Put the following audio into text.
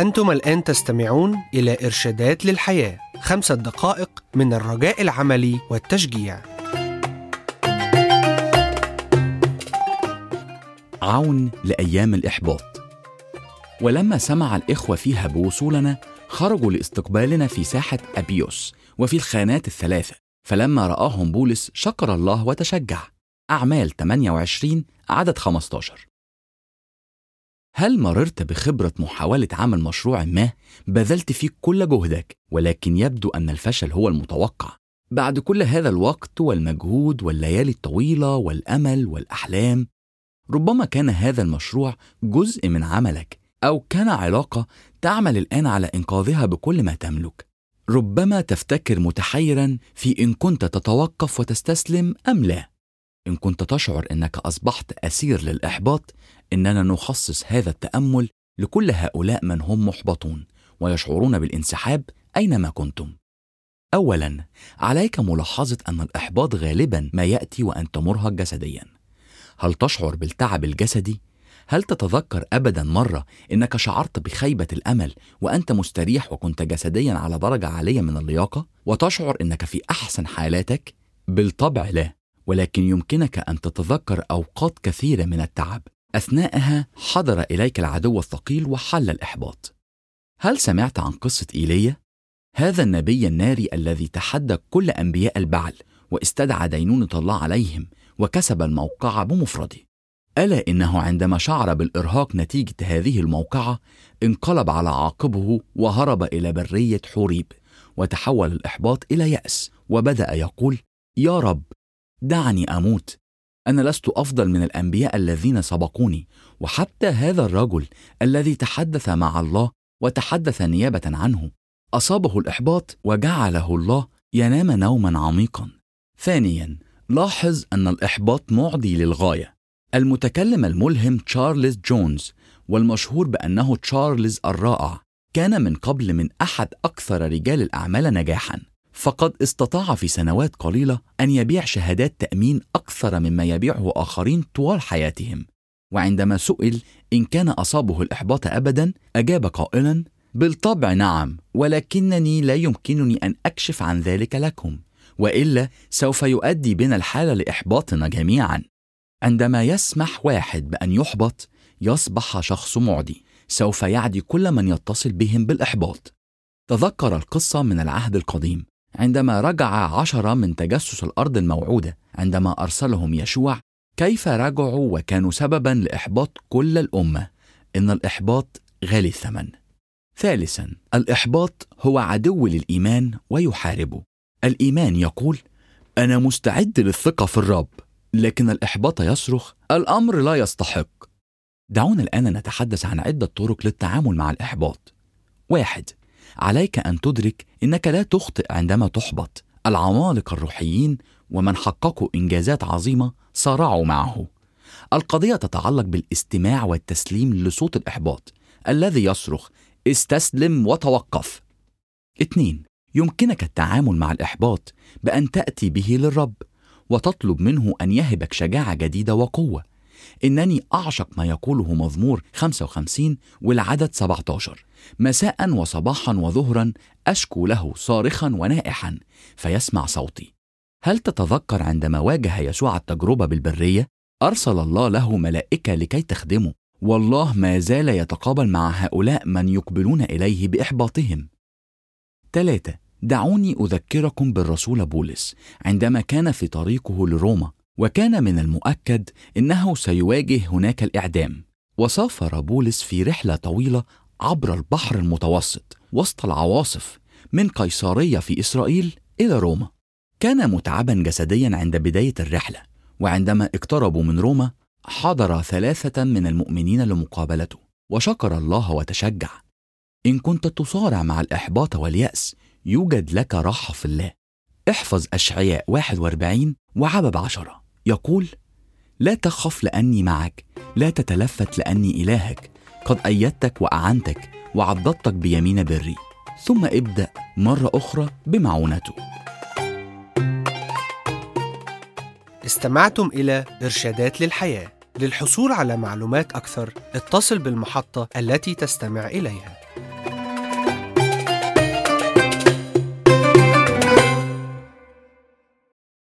أنتم الآن تستمعون إلى إرشادات للحياة خمسة دقائق من الرجاء العملي والتشجيع. عون لأيام الإحباط. ولما سمع الإخوة فيها بوصولنا خرجوا لاستقبالنا في ساحة أبيوس وفي الخانات الثلاثة. فلما رآهم بولس شكر الله وتشجع. أعمال 28 عدد 15 هل مررت بخبرة محاولة عمل مشروع ما بذلت فيه كل جهدك ولكن يبدو أن الفشل هو المتوقع؟ بعد كل هذا الوقت والمجهود والليالي الطويلة والأمل والأحلام ربما كان هذا المشروع جزء من عملك أو كان علاقة تعمل الآن على إنقاذها بكل ما تملك. ربما تفتكر متحيرا في إن كنت تتوقف وتستسلم أم لا. إن كنت تشعر أنك أصبحت أسير للإحباط إننا نخصص هذا التأمل لكل هؤلاء من هم محبطون ويشعرون بالانسحاب أينما كنتم. أولا عليك ملاحظة أن الإحباط غالبا ما يأتي وأنت مرهق جسديا. هل تشعر بالتعب الجسدي؟ هل تتذكر ابدا مرة إنك شعرت بخيبة الأمل وأنت مستريح وكنت جسديا على درجة عالية من اللياقة؟ وتشعر إنك في أحسن حالاتك؟ بالطبع لا ولكن يمكنك أن تتذكر أوقات كثيرة من التعب. أثناءها حضر إليك العدو الثقيل وحل الإحباط. هل سمعت عن قصة إيليا؟ هذا النبي الناري الذي تحدى كل أنبياء البعل واستدعى دينونه الله عليهم وكسب الموقعه بمفرده. ألا إنه عندما شعر بالإرهاق نتيجة هذه الموقعة انقلب على عاقبه وهرب إلى برية حوريب وتحول الإحباط إلى يأس وبدأ يقول يا رب دعني أموت أنا لست أفضل من الأنبياء الذين سبقوني وحتى هذا الرجل الذي تحدث مع الله وتحدث نيابة عنه. أصابه الإحباط وجعله الله ينام نوما عميقا. ثانيا لاحظ أن الإحباط معدي للغاية. المتكلم الملهم تشارلز جونز والمشهور بأنه تشارلز الرائع كان من قبل من أحد أكثر رجال الأعمال نجاحا. فقد استطاع في سنوات قليلة أن يبيع شهادات تأمين أكثر مما يبيعه آخرين طوال حياتهم. وعندما سئل إن كان أصابه الإحباط ابدا أجاب قائلا بالطبع نعم ولكنني لا يمكنني أن أكشف عن ذلك لكم وإلا سوف يؤدي بنا الحال لإحباطنا جميعا. عندما يسمح واحد بأن يحبط يصبح شخص معدي سوف يعدي كل من يتصل بهم بالإحباط. تذكر القصة من العهد القديم. عندما رجع عشرة من تجسس الأرض الموعودة عندما أرسلهم يشوع كيف رجعوا وكانوا سببا لإحباط كل الأمة؟ إن الإحباط غالي الثمن. ثالثا الإحباط هو عدو للإيمان ويحاربه. الإيمان يقول أنا مستعد للثقة في الرب لكن الإحباط يصرخ الأمر لا يستحق دعونا الآن نتحدث عن عدة طرق للتعامل مع الإحباط. واحد عليك أن تدرك أنك لا تخطئ عندما تحبط. العمالقة الروحيين ومن حققوا إنجازات عظيمة صارعوا معه. القضية تتعلق بالاستماع والتسليم لصوت الإحباط الذي يصرخ استسلم وتوقف اثنين يمكنك التعامل مع الإحباط بأن تأتي به للرب وتطلب منه أن يهبك شجاعة جديدة وقوة. إنني أعشق ما يقوله مزمور 55 والعدد 17 مساء وصباحا وظهرا أشكو له صارخا ونائحا فيسمع صوتي. هل تتذكر عندما واجه يسوع التجربة بالبرية؟ أرسل الله له ملائكة لكي تخدمه. والله ما زال يتقابل مع هؤلاء من يقبلون إليه بإحباطهم. ثلاثة دعوني أذكركم بالرسول بولس عندما كان في طريقه لروما. وكان من المؤكد إنه سيواجه هناك الإعدام. وسافر بولس في رحلة طويلة عبر البحر المتوسط وسط العواصف من قيصرية في إسرائيل إلى روما. كان متعبا جسديا عند بداية الرحلة وعندما اقتربوا من روما حضر ثلاثة من المؤمنين لمقابلته وشكر الله وتشجع. إن كنت تصارع مع الإحباط واليأس يوجد لك راحه في الله. احفظ أشعياء 41 وعدد عشرة. يقول لا تخف لأني معك لا تتلفت لأني إلهك. قد أيدتك وأعنتك وعضدتك بيمين بري. ثم ابدأ مرة أخرى بمعونته. استمعتم إلى إرشادات للحياة. للحصول على معلومات أكثر اتصل بالمحطة التي تستمع إليها.